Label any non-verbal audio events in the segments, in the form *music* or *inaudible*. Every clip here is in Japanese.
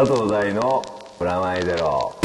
佐藤大のプラマイゼロ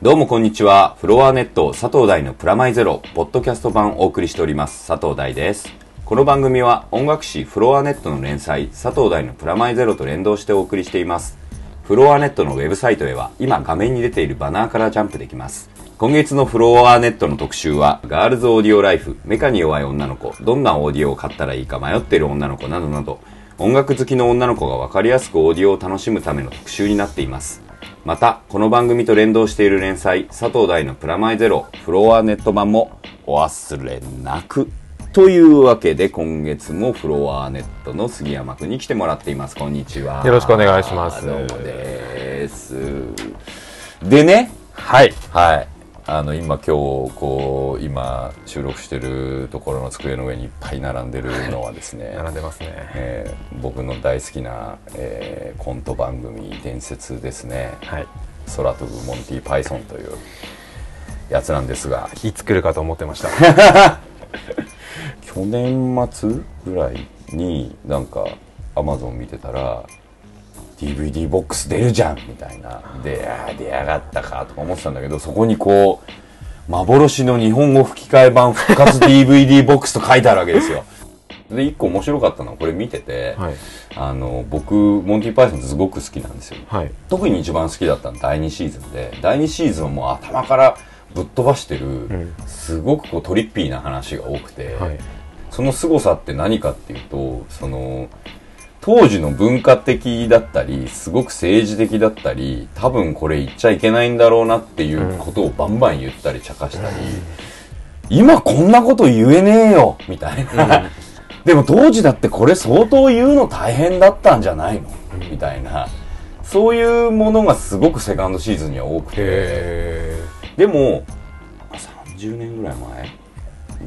どうもこんにちは。フロアネット佐藤大のプラマイゼロ、ポッドキャスト版をお送りしております。佐藤大です。この番組は音楽誌フロアネットの連載、佐藤大のプラマイゼロと連動してお送りしています。フロアネットのウェブサイトへは今画面に出ているバナーからジャンプできます。今月のフロアネットの特集は、ガールズオーディオライフ、メカに弱い女の子、どんなオーディオを買ったらいいか迷っている女の子などなど、音楽好きの女の子がわかりやすくオーディオを楽しむための特集になっています。また、この番組と連動している連載、佐藤大のプラマイゼロ、フロアネット版もお忘れなく。というわけで、今月もフロアネットの杉山くんに来てもらっています。こんにちは。よろしくお願いしますどうもです。でね、はい。はい。あの、今今日、こう、今収録してるところの机の上にいっぱい並んでるのはですね、並んでますね。えー僕の大好きな、えーコント番組伝説ですねはい。「空飛ぶモンティ・パイソン」というやつなんですがいつ来るかと思ってました。*laughs* 去年末ぐらいになんかアマゾン見てたら DVD ボックス出るじゃんみたいなであー出やがったかとか思ってたんだけどそこにこう幻の日本語吹き替え版復活 *laughs* DVD ボックスと書いてあるわけですよで一個面白かったのはこれ見てて、はい。あの僕モンティ・パイソンすごく好きなんですよはい。特に一番好きだったの第2シーズンで第2シーズンはもう頭からぶっ飛ばしてる、んすごくこうトリッピーな話が多くて、はい。その凄さって何かっていうとその当時の文化的だったりすごく政治的だったり多分これ言っちゃいけないんだろうなっていうことをバンバン言ったり茶化したり、今こんなこと言えねえよみたいな、*laughs* でも当時だってこれ相当言うの大変だったんじゃないの？みたいな。そういうものがすごくセカンドシーズンには多くて。へでも30年ぐらい前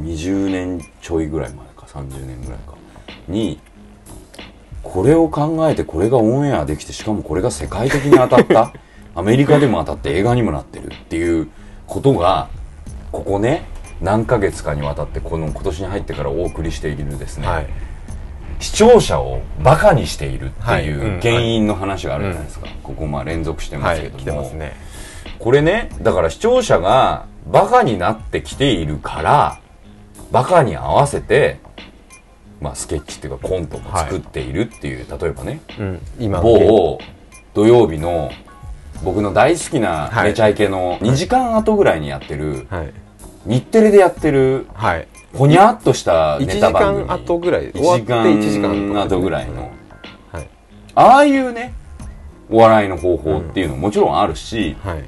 ？20年ちょいぐらい前か。30年ぐらいか。にこれを考えてこれがオンエアできてしかもこれが世界的に当たった。*laughs* アメリカでも当たって映画にもなってるっていうことがここね何ヶ月かにわたってこの今年に入ってからお送りしているですね、ーはい。視聴者をバカにしているってはい。いううん。原因の話があるじゃないですか、ここまあ連続してまはい。すけども、来てますね。これねだから視聴者がバカになってきているからバカに合わせてまあスケッチっていうかコントも作っているっていう、例えばねうん。今の某土曜日の僕の大好きなはいめちゃイケの2時間後ぐらいにやってる、はい。日テレでやってるはい。ほにゃっとした1ネ時タ番組間後ぐらい。1終わって時間1時間後ぐらいのはい。ああいうねお笑いの方法っていうのももちろんあるし、はい。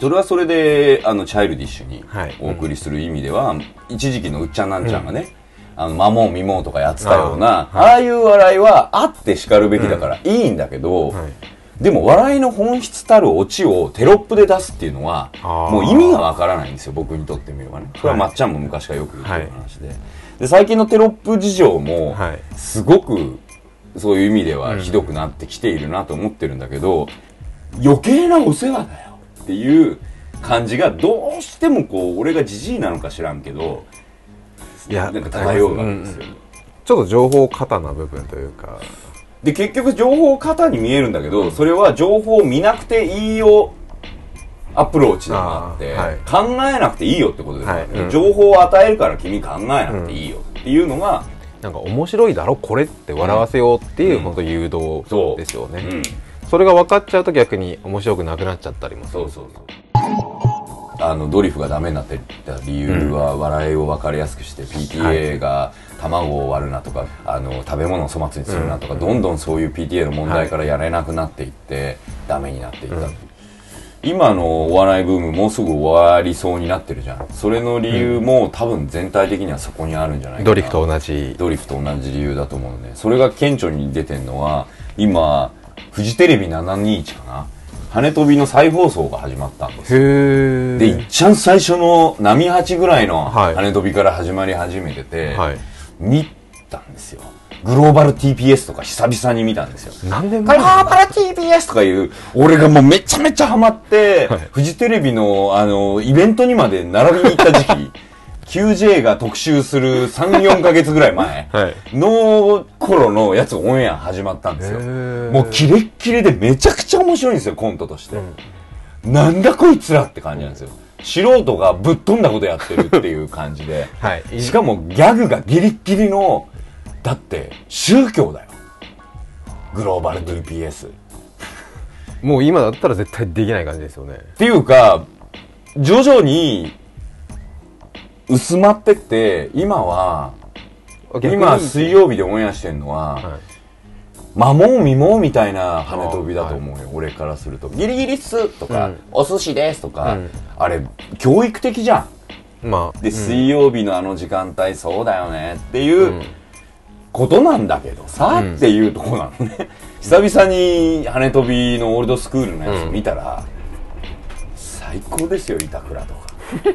それはそれであのチャイルディッシュにはいお送りする意味では、一時期のうっちゃんなんちゃんがね、あの、マモンミモンとかやってたような、あ,、あいう笑いはあって叱るべきだからいいんだけど、はい。でも笑いの本質たるオチをテロップで出すっていうのは、もう意味がわからないんですよ、僕にとってみればね。それはまっちゃんも昔からよく言ってる話で。で、最近のテロップ事情もはい、すごく、そういう意味ではひどくなってきているなと思ってるんだけど、余計なお世話だよっていう感じがどうしてもこう、俺がじじいなのか知らんけど、いや、なんか漂うわけですよ。うんうん。ちょっと情報過多な部分というか、で結局情報過多に見えるんだけどそれは情報を見なくていいよアプローチでもあってあー考えなくていいよってことですよね、はい。うん。情報を与えるから君考えなくていいよっていうのが、なんか面白いだろこれって笑わせようっていう、うん本当誘導ですよね、うん。それが分かっちゃうと逆に面白くなくなっちゃったりもする。そうそうそうあのドリフがダメになってた理由は笑いを分かりやすくして PTA が卵を割るなとかあの食べ物を粗末にするなとか、どんどんそういう PTA の問題からやれなくなっていって、ダメになっていった、今のお笑いブームもうすぐ終わりそうになってるじゃん。それの理由も、多分全体的にはそこにあるんじゃないかな。ドリフと同じ。ドリフと同じ理由だと思うのでそれが顕著に出てるのは今フジテレビ721かな羽飛びの再放送が始まったんです。でいっちゃん最初の波八ぐらいのはい。羽飛びから始まり始めてて、はい。見たんですよ。グローバル TPS とか久々に見たんですよ。何年グロ前ーバル TPS とかいう、俺がもうめちゃめちゃハマって、フジテレビの、あの、イベントにまで並びに行った時期 *laughs* QJ が特集する3、4ヶ月ぐらい前 *laughs* はいの頃のやつがオンエア始まったんですよ。もうキレッキレでめちゃくちゃ面白いんですよ、コントとして。なんだこいつらって感じなんですよ。素人がぶっ飛んだことやってるっていう感じで。*laughs* はいしかもギャグがギリッギリの、だって宗教だよ。グローバル DPS。*laughs* もう今だったら絶対できない感じですよねっていうか、徐々に薄まってって、今は、今水曜日でオンエアしてんのは、はい。魔もみもみたいな跳ね飛びだと思うよ、俺からすると。ギリギリっすとか、うん。お寿司ですとか、うん。あれ、教育的じゃん。まあで、水曜日のあの時間帯そうだよねっていううん。ことなんだけどさ、うん。っていうとこなのね。久々に跳ね飛びのオールドスクールのやつ見たら、最高ですよ、板倉とか。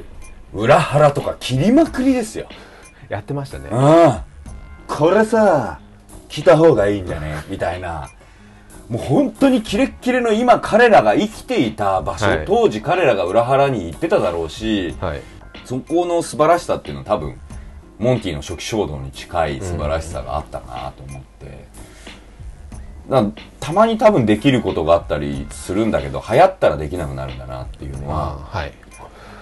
*laughs* 裏腹とか切りまくりですよ。やってましたねああ、これさ、着た方がいいんじゃね？みたいな。もう本当にキレッキレの今彼らが生きていた場所、はい当時彼らが裏腹に行ってただろうし、はいそこの素晴らしさっていうのは多分、モンティの初期衝動に近い素晴らしさがあったなと思って。だからたまに多分できることがあったりするんだけど、流行ったらできなくなるんだなっていうのは、まあはい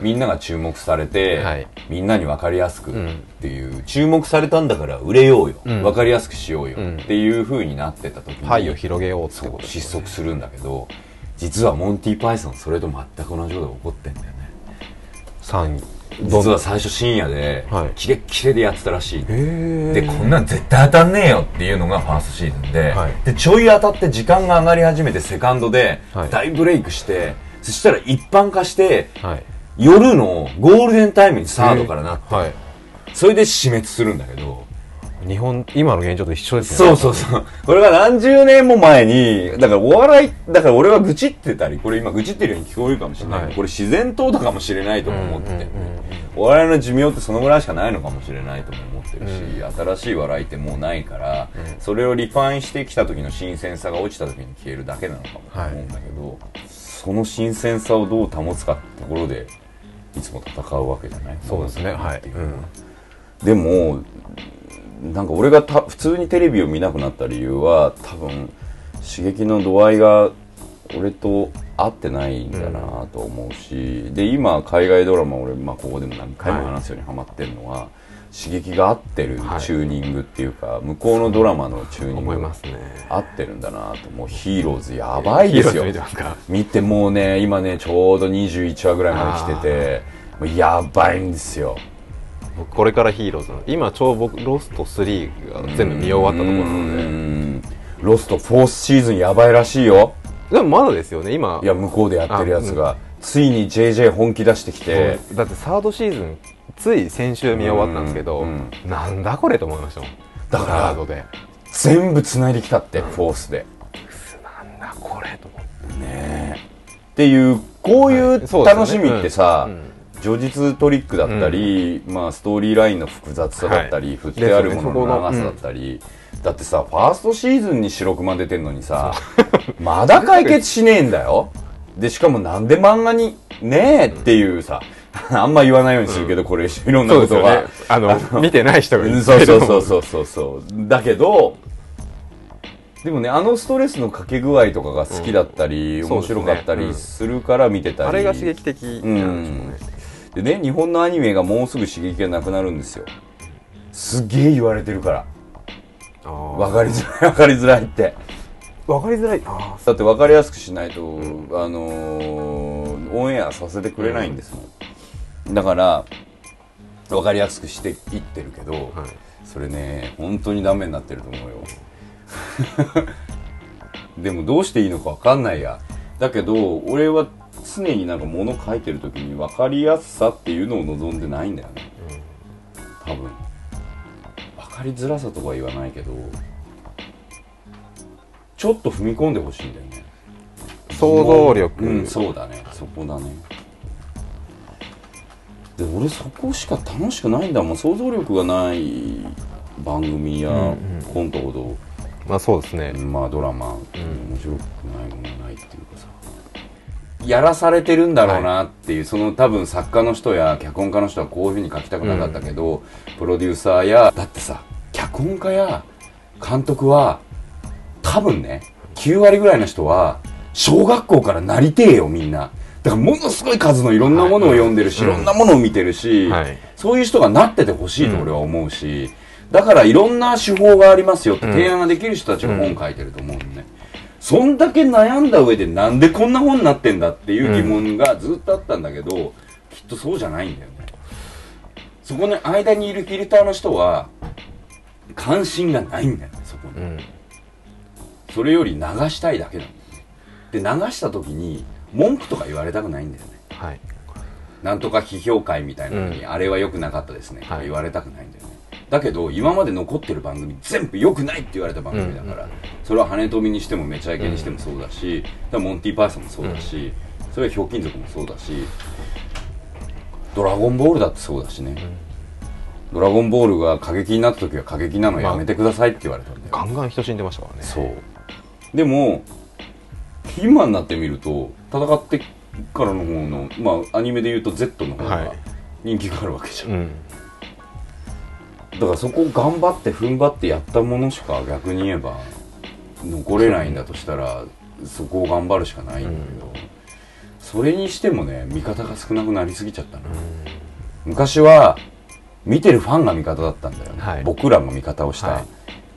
みんなが注目されて、はい。みんなに分かりやすくっん。ていう、注目されたんだから売れようよ、うん。分かりやすくしようよ、うん。っていう風になってた時に、パイを広げようってことです失速するんだけど実はモンティ・パイソンそれと全く同じことが起こってんだよね。3位実は最初深夜で、はい。キレッキレでやってたらしい、へでこんなん絶対当たんねえよっていうのがファーストシーズンで,、はい。でちょい当たって時間が上がり始めてセカンドではい。大ブレイクして、そしたら一般化してはい夜のゴールデンタイムにサードからなって、はいそれで死滅するんだけど、日本今の現状と一緒ですね。そうそうそう。これが何十年も前に、だからお笑い、だから俺は愚痴ってたり、これ今愚痴ってるように聞こえるかもしれない。はい。これ自然淘汰かもしれないとも思ってて、うんうんうんお笑いの寿命ってそのぐらいしかないのかもしれないとも思ってるし、新しい笑いってもうないから、それをリファインしてきた時の新鮮さが落ちた時に消えるだけなのかもと思うんだけど、その新鮮さをどう保つかってところで、いつも戦うわけじゃない？そうですね。はい、ううん。でもなんか俺がた普通にテレビを見なくなった理由は多分刺激の度合いが俺と合ってないんだなと思うし、で今海外ドラマ俺、まあ、ここでも何回も話すようにハマってるのは、刺激が合ってるチはい。ューニングっていうか、向こうのドラマのチューニング合ってるんだなと。もうヒーローズやばいですよ。見てもうね今ねちょうど21話ぐらいまで来ててもうやばいんですよ。僕これからヒーローズの今ちょうど僕ロスト3が全部見終わったところなのうでん。ロストフォースシーズンやばいらしいよ。でもまだですよね今。いや向こうでやってるやつあがついに JJ 本気出してきて。だってサードシーズンつい先週見終わったんですけど、うん。うんなんだこれと思いましたもん。だから全部繋いできたってフォースで。なんだこれと思って。ねっていうこういう楽しみってさ、うん。うん。叙述トリックだったり、まあ、ストーリーラインの複雑さだったり、はい。振ってあるものの長さだったり、だってさファーストシーズンに白熊出てんのにさまだ解決しねえんだよ。でしかもなんで漫画にねえっていうさ、*laughs* あんま言わないようにするけど、これいろんなことが、ですよね。あの見てない人がいうんるそうそうそうそうそう。そうだけどでもねあのストレスのかけ具合とかが好きだったり、うん。面白かったりするから見てたり、あれが刺激的なんでしょうね、でね日本のアニメがもうすぐ刺激がなくなるんですよ。すげえ言われてるから。分かりづらい分かりづらいって。わかりづらい？あだって分かりやすくしないと、あのーオンエアさせてくれないんですもん、だから分かりやすくしていってるけど、ーはい。それね本当にダメになってると思うよ。*laughs* でもどうしていいのか分かんないや。だけど俺は常になんか物書いてる時に分かりやすさっていうのを望んでないんだよね。多分。分かりづらさとかは言わないけどちょっと踏み込んでほしいんだよね。想像力、うんそうだね。そこだねで俺そこしか楽しくないんだ。もん想像力がない番組やうんうん。コントほど、まあそうですね、まあドラマ、面白くないものはないっていうかさ。やらされてるんだろうなっていう、その多分作家の人や脚本家の人はこういうふうに書きたくなかったけど、プロデューサーやだってさ脚本家や監督は多分ね9割ぐらいの人は小学校からなりてえよみんなだからものすごい数のいろんなものを読んでるし、はい。いろんなものを見てるし、はい。そういう人がなっててほしいと俺は思うし、だからいろんな手法がありますよって提案ができる人たちが本書いてると思うのね、そんだけ悩んだ上でなんでこんな本になってんだっていう疑問がずっとあったんだけど、きっとそうじゃないんだよね。そこの間にいるフィルターの人は関心がないんだよねそこに、うん。それより流したいだけなんだよね。で流した時に文句とか言われたくないんだよね。はい。なんとか批評会みたいなのに、うん。あれは良くなかったですね、はい。言われたくないんだよね。だけど今まで残ってる番組全部良くないって言われた番組だから、うんそれは羽富にしてもめちゃイケにしてもそうだし、だからモンティ・パイソンもそうだし、それはひょうきん族もそうだしドラゴンボールだってそうだしね、ドラゴンボールが過激になった時は過激なのやめてくださいって言われたんだよ、ガンガン人死んでましたからね。そう。でも今になってみると戦ってからの方のまあアニメで言うと Z の方がはい。人気があるわけじゃん、うん。だからそこを頑張って踏ん張ってやったものしか逆に言えば残れないんだとしたらそこを頑張るしかないんだけど、それにしてもね味方が少なくなりすぎちゃったな、昔は見てるファンが味方だったんだよね、はい。僕らも味方をした、はい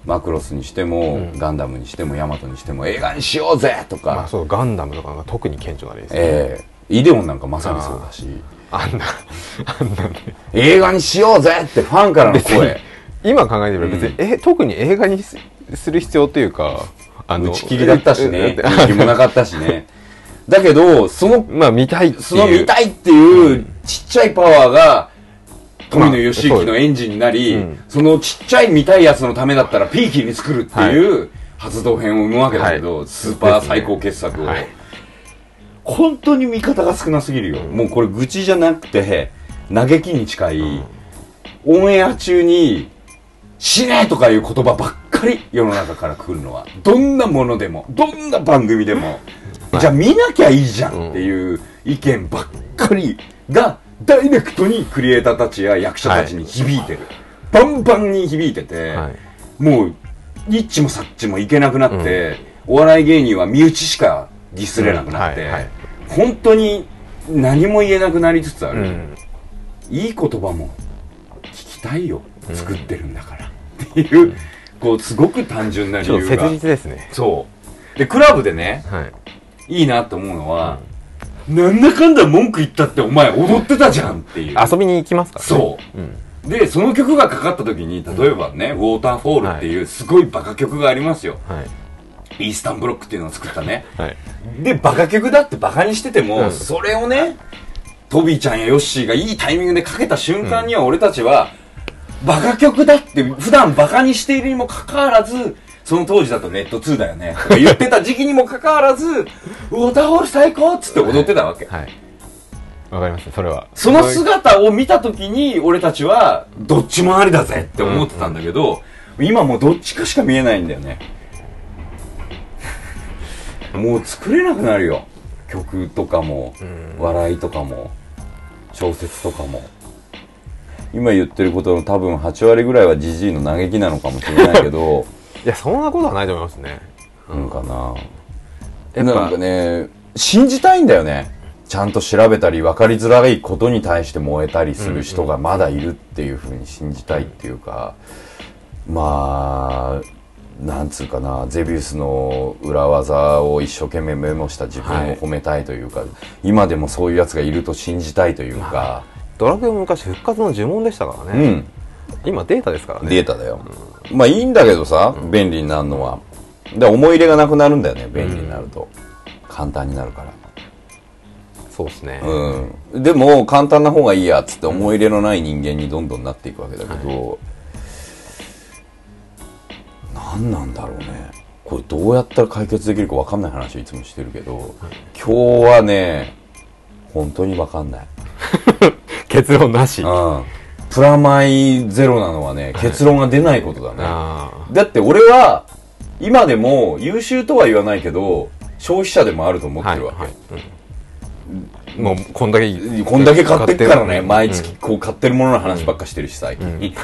マクロスにしても、うん。ガンダムにしてもヤマトにしても映画にしようぜとか、まあそうガンダムとかが特に顕著な例ですね。ええ。イデオンなんかまさにそうだし。あんなあんなね。映画にしようぜってファンからの声。今考えてみれば別に、え特に映画にすする必要というかあ打ち切りだったしね。え人気もなかったしねだけどそのまあ見たいその見たいっていうちっちゃいパワーが富野義行のエンジンになり、うんそのちっちゃい。見たい。やつのためだったらピーキーに作るっていう発動編を生むわけだけど、はい。スーパー最高傑作を、はい。本当に見方が少なすぎるよ、もうこれ愚痴じゃなくて嘆きに近い、オンエア中に死ねとかいう言葉ばっかり世の中から来るのはどんなものでもどんな番組でも、*laughs* じゃあ見なきゃいいじゃんっていう意見ばっかりがダイレクトにクリエイターたちや役者たちに響いてる、バンバンに響いてて、はい。もうニッチもサッチもいけなくなって、お笑い芸人は身内しかディスれなくなって、うん。はいはい。本当に何も言えなくなりつつある、うん。いい言葉も聞きたいよ。作ってるんだから、っていうこうすごく単純な理由が。切実ですね。そう。でクラブでねはい。いいなと思うのは、なんだかんだ文句言ったってお前踊ってたじゃんっていう。遊びに行きますからね。そう。うん。でその曲がかかった時に例えばね、ウォーターフォールっていうすごいバカ曲がありますよ、はい。イースタンブロックっていうのを作ったね。はい。でバカ曲だってバカにしてても、うん。それをねトビーちゃんやヨッシーがいいタイミングでかけた瞬間には俺たちは、バカ曲だって普段バカにしているにもかかわらずその当時だとネット2だよね。とか言ってた時期にもかかわらずウォーターフォール最高っつって踊ってたわけ、はい。わかりますそれは。その姿を見た時に俺たちはどっちもありだぜって思ってたんだけど、今もうどっちかしか見えないんだよね。*laughs* もう作れなくなるよ。曲とかも笑いとかも小説とかも。今言ってることの多分8割ぐらいはジジイの嘆きなのかもしれないけどいやそんなことはないと思いますね。なんかな。やっぱなんかね信じたいんだよね。ちゃんと調べたり分かりづらいことに対して燃えたりする人がまだいるっていうふうに信じたいっていうか、まあなんつうかな。ゼビウスの裏技を一生懸命メモした自分を褒めたいというか、今でもそういうやつがいると信じたいというか、ドラクエも昔復活の呪文でしたからね、うん。今データですからね。データだよ、まあいいんだけどさ便利になるのは。で思い入れがなくなるんだよね便利になると、簡単になるから。そうですね、うん、でも簡単な方がいいやっつって思い入れのない人間にどんどんなっていくわけだけど、何なんだろうね。これどうやったら解決できるか分かんない話をいつもしてるけど、今日はね本当に分かんない、*laughs* 結論なし、うん、プラマイゼロなのはね結論が出ないことだね、あだって俺は今でも優秀とは言わないけど消費者でもあると思ってるわけ、もうこんだけこんだけ買ってっからね、うん。毎月こう買ってるものの話ばっかしてるし、最近。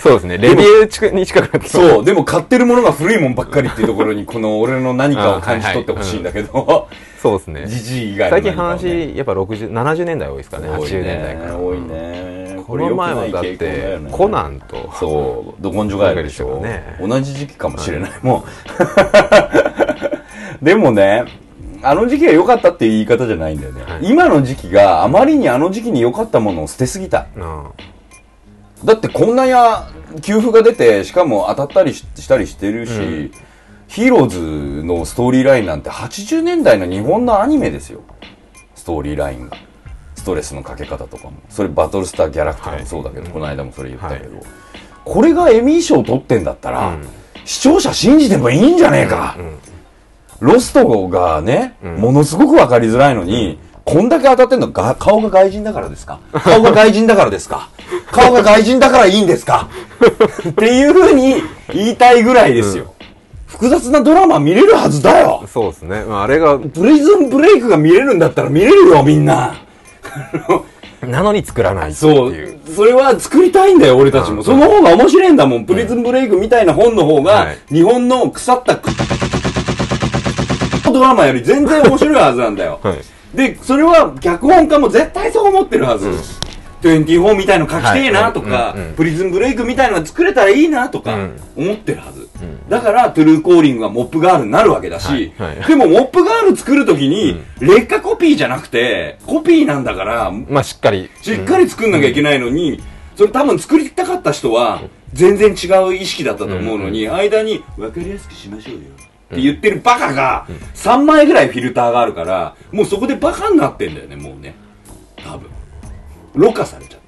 そうですね。*laughs* レビュー近に近くなってそう、でも買ってるものが古いもんばっかりっていうところに、この俺の何かを感じ取ってほしいんだけど、*laughs* そうですね。じじい以外の最近何かをね。話やっぱ60 70年代多いですかね。多い80年代から。多いね。この前はだってコナンとそう、ど根性ガエルでしょ、ね同じ時期かもしれない、もう。*laughs* でもね、あの時期が良かったっていう言い方じゃないんだよね。はい今の時期があまりにあの時期に良かったものを捨てすぎた。うんだってこんなや給付が出て、しかも当たったりししたりしてるし、ヒーローズのストーリーラインなんて80年代の日本のアニメですよ。ストーリーラインが。ストレスのかけ方とかも。それバトルスターギャラクターもそうだけど、この間もそれ言ったけど。これがエミー賞取ってんだったら、うん。視聴者信じてもいいんじゃねえか。ロストがね、ものすごくわかりづらいのに、こんだけ当たってんのが、顔が外人だからですか？顔が外人だからですか？顔が外人だからいいんですか？っていうふうに言いたいぐらいですよ。複雑なドラマ見れるはずだよ。そうですね、まあ、あれがプリズンブレイクが見れるんだったら見れるよ、みんな。*laughs* なのに作らないそういう。それは作りたいんだよ、俺たちも。うんその方が面白いんだもん。プリズンブレイクみたいな本の方がはい、日本の腐った、ドラマより全然面白いはずなんだよ。はいで、それは脚本家も絶対そう思ってるはず。24みたいの書きてえなとかプリズンブレイクみたいのが作れたらいいなとかうん、思ってるはず。だから、トゥルーコーリングはモップガールになるわけだしはいはい、でもモップガール作るときに、劣化コピーじゃなくて、コピーなんだから、まあしっかり。しっかり作んなきゃいけないのに、それ多分作りたかった人は、全然違う意識だったと思うのに、間に、分かりやすくしましょうよ。って言ってるバカが、3枚ぐらいフィルターがあるから、もうそこでバカになってんだよね、もうね。ろ過されちゃっ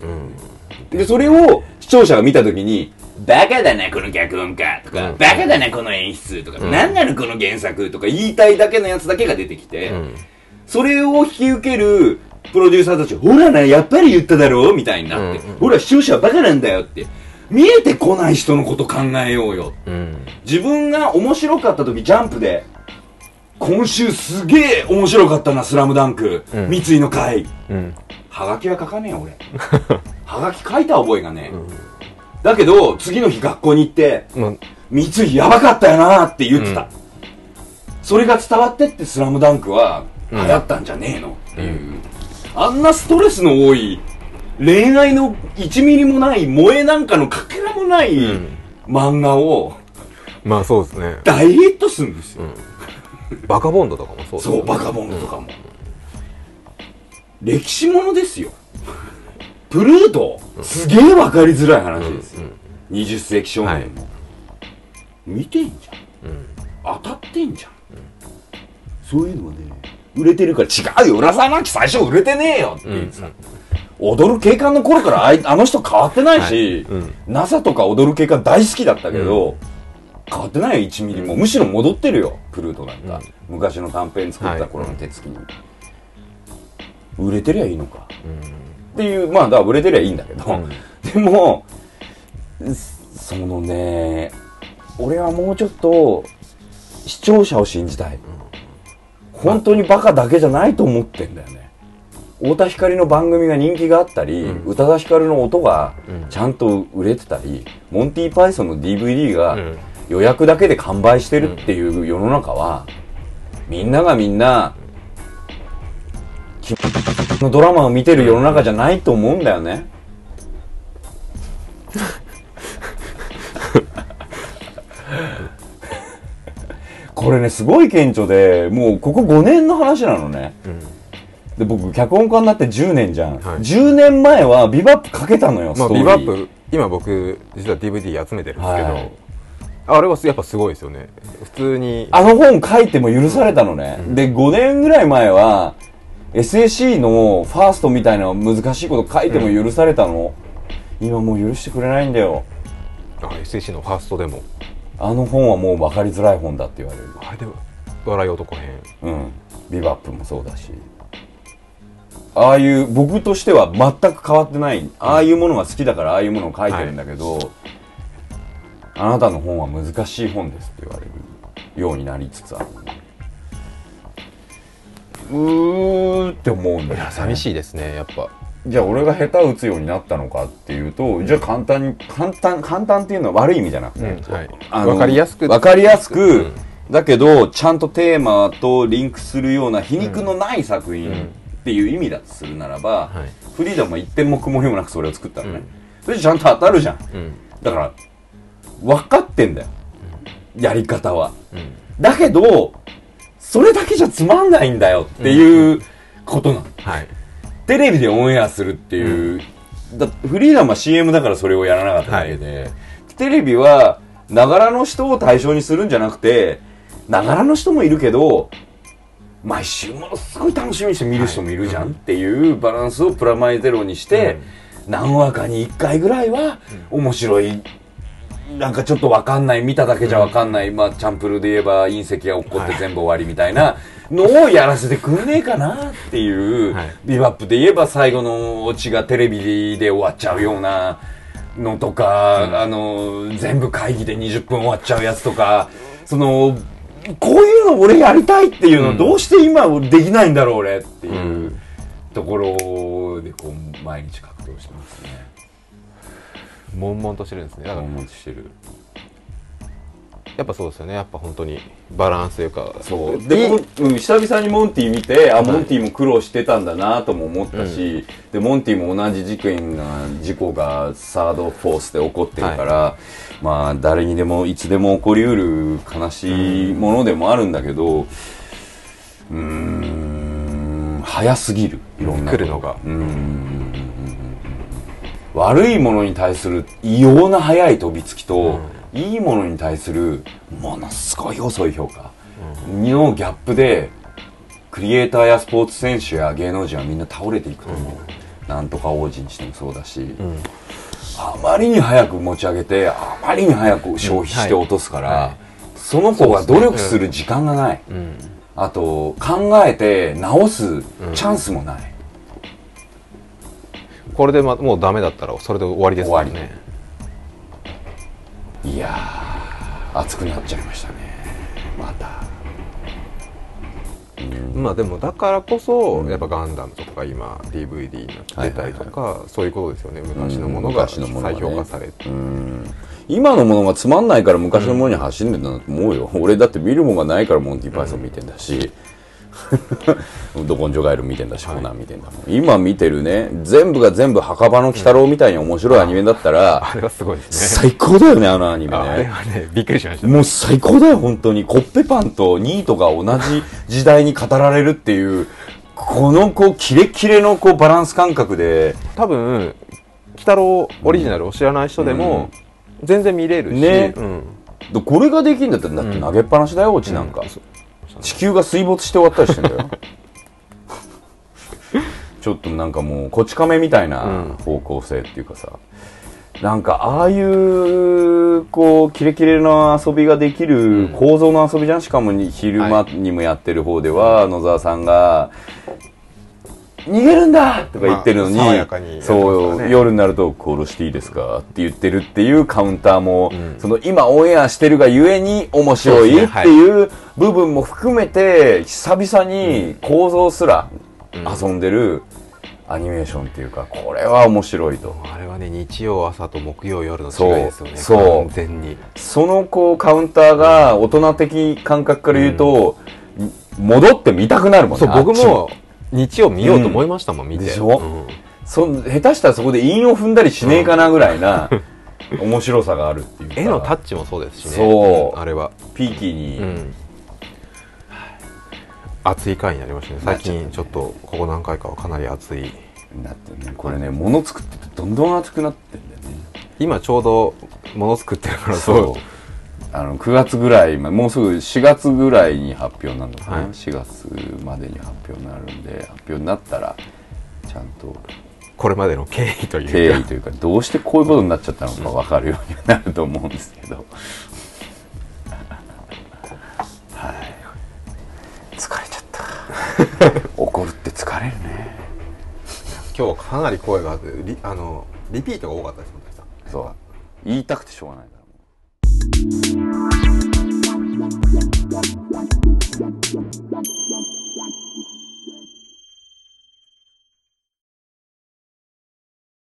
て。で、それを視聴者が見たときに、バカだな、この脚本家とか、バカだな、この演出とか、なんなの、この原作とか言いたいだけのやつだけが出てきて、んそれを引き受けるプロデューサーたち、ほらな、やっぱり言っただろうみたいになって、うんうんほら、視聴者はバカなんだよって。見えてこない人のこと考えようよ。うん自分が面白かった時、ジャンプで、今週すげえ面白かったな、スラムダンク。うん三井の会。うんはがきは書かねえよ、俺。はがき書いた覚えがねえ。だけど、次の日学校に行って、まあ三井やばかったよなって言ってた。それが伝わってってスラムダンクは流行ったんじゃねえのっていう。あんなストレスの多い、恋愛の1ミリもない、萌えなんかのかけらもないん漫画をまあそうですね大ヒットするんですよ。バカボンドとかもそうですねそう、バカボンドとかも。歴史ものですよ。プルート、すげえわかりづらい話ですよ。20世紀少年も。見てんじゃん。当たってんじゃん。そういうのはね、売れてるから違うよ。浦沢直樹最初売れてねえよって言ってた。踊る警官の頃からあいあの人変わってないし、はいうん NASA とか踊る警官大好きだったけど、変わってないよ、1ミリも。むしろ戻ってるよ、プルートなんか。昔の短編作った頃の手つきに。売れてりゃいいのか。っていう、まあ、だから売れてりゃいいんだけど、*laughs* でも、そのね、俺はもうちょっと、視聴者を信じたい。本当にバカだけじゃないと思ってんだよね。太田光の番組が人気があったり、宇多田ヒカルの音がちゃんと売れてたり、モンティーパイソンの DVD がん。予約だけで完売してるっていう世の中は、みんながみんな、のドラマを見てる世の中じゃないと思うんだよね。これね、すごい顕著で、もうここ5年の話なのね。で、僕、脚本家になって10年じゃん。はい10年前はビバップかけたのよ、まあストーリー。ビバップ今僕実は DVD 集めてるんですけど、はいあれはやっぱすごいですよね普通にあの本書いても許されたのね。で、5年ぐらい前は、SAC のファーストみたいな難しいこと書いても許されたの？今もう許してくれないんだよ。あ SAC のファーストでもあの本はもう分かりづらい本だって言われる。あれで笑い男編うん。ビバップもそうだし。ああいう、僕としては全く変わってない。ああいうものが好きだからああいうものを書いてるんだけど、あなたの本は難しい本ですって言われるようになりつつある。うーって思うんだよ、ね、寂しいですねやっぱ。じゃあ俺が下手打つようになったのかっていうとじゃあ簡単に簡単簡単っていうのは悪い意味じゃなくて、はい。あのわかりやすく。わかりやすく、うん。だけどちゃんとテーマとリンクするような皮肉のない作品っていう意味だとするならば、はい。フリーダムは一点も曇りもなくそれを作ったのね、うん。それちゃんと当たるじゃん。うん。だから分かってんだよ。やり方は。うん。だけどそれだけじゃつまんないんだよっていうことなの、はい。テレビでオンエアするっていう、だフリーダムは CM だからそれをやらなかっただけで、テレビはながらの人を対象にするんじゃなくてながらの人もいるけど毎週ものすごい楽しみにして見る人もいるじゃんっていうバランスをプラマイゼロにして、何話かに1回ぐらいは面白いなんかちょっとわかんない見ただけじゃわかんない、まあチャンプルで言えば隕石が落っこって全部終わりみたいなのをやらせてくんねえかなっていう、はい。ビバップで言えば最後のオチがテレビで終わっちゃうようなのとか、あの全部会議で20分終わっちゃうやつとかそのこういうの俺やりたいっていうのどうして今できないんだろう俺っていううん。ところでこう毎日格闘してますね。悶々としてるんですね。だから悶々としてる。やっぱそうですよね。やっぱ本当にバランスというかそう。いで、うん、久々にモンティ見てあい。モンティも苦労してたんだなとも思ったし、でモンティも同じ事件が事故がサードフォースで起こってるから、まあ誰にでもいつでも起こりうる悲しいものでもあるんだけどうーん早すぎるいろんな来るのが。うーん悪いものに対する異様な早い飛びつきと、いいものに対するものすごい遅い評価。のギャップでクリエイターやスポーツ選手や芸能人はみんな倒れていくと思う、なんとか王子にしてもそうだし、あまりに早く持ち上げてあまりに早く消費して落とすから、うんはい。その子が努力する時間がない、うん。あと考えて直すチャンスもない、これで、ま、もうダメだったらそれで終わりですからね。いやー熱くなっちゃいましたね。また。まあでもだからこそ、やっぱガンダムとか今 DVD になってたりとか、そういうことですよね。昔のものが再ね。評価されて、うん。今のものがつまんないから昔のものに走んでんだと思うよ、俺だって見るものがないからモンティ・パイソン見てんだし、*laughs* ど根性ガエル見てんだし、コナン見てんだもん。今見てるね全部が全部墓場の鬼太郎みたいに面白いアニメだったら、あれはすごいですね。最高だよねあのアニメあれねはねびっくりしました。もう最高だよ本当に。コッペパンとニートが同じ時代に語られるっていうこのこうキレッキレのこうバランス感覚で。多分鬼太郎オリジナルを知らない人でも、全然見れるし、ね。うん、でこれができるんだったらだって投げっぱなしだよオチなんか、うん地球が水没して終わったりしてんだよ。*laughs* ちょっとなんかもうこち亀みたいな方向性っていうかさ、なんかああいうこうキレキレの遊びができる構造の遊びじゃん？しかもに昼間にもやってる方では野沢さんが「逃げるんだ!」とか言ってるのに,、まあにやってますそう、夜になると「殺していいですか?」って言ってるっていうカウンターも、その今オンエアしてるがゆえに面白いっていう部分も含めて久々に構造すら遊んでるアニメーションっていうかこれは面白いと。あれはね日曜朝と木曜夜の違いですよね。そう。完全に。そのこうカウンターが大人的感覚から言うと、戻って見たくなるもんね。そう僕も日曜見ようと思いましたもん、見て。でしょ？うん。そん下手したらそこで韻を踏んだりしねえかなぐらいな *laughs* 面白さがあるっていうか。絵のタッチもそうですしね。そう。あれは。ピーキーに、うん。熱い回になりましたね。最近ちょっとここ何回かはかなり熱い。なってね。これね物作っててどんどん熱くなってんだよね。今ちょうどもの作ってるからそうあの9月ぐらいまもうすぐ4月ぐらいに発表なのかな、はい。4月までに発表になるんで発表になったらちゃんとこれまでの経緯というか。経緯というかどうしてこういうことになっちゃったのか分かるようになると思うんですけど。はい。疲れちゃった。怒るって疲れるね。今日はかなり声があってリあのリピートが多かったです本当にそう。言いたくてしょうがないから Música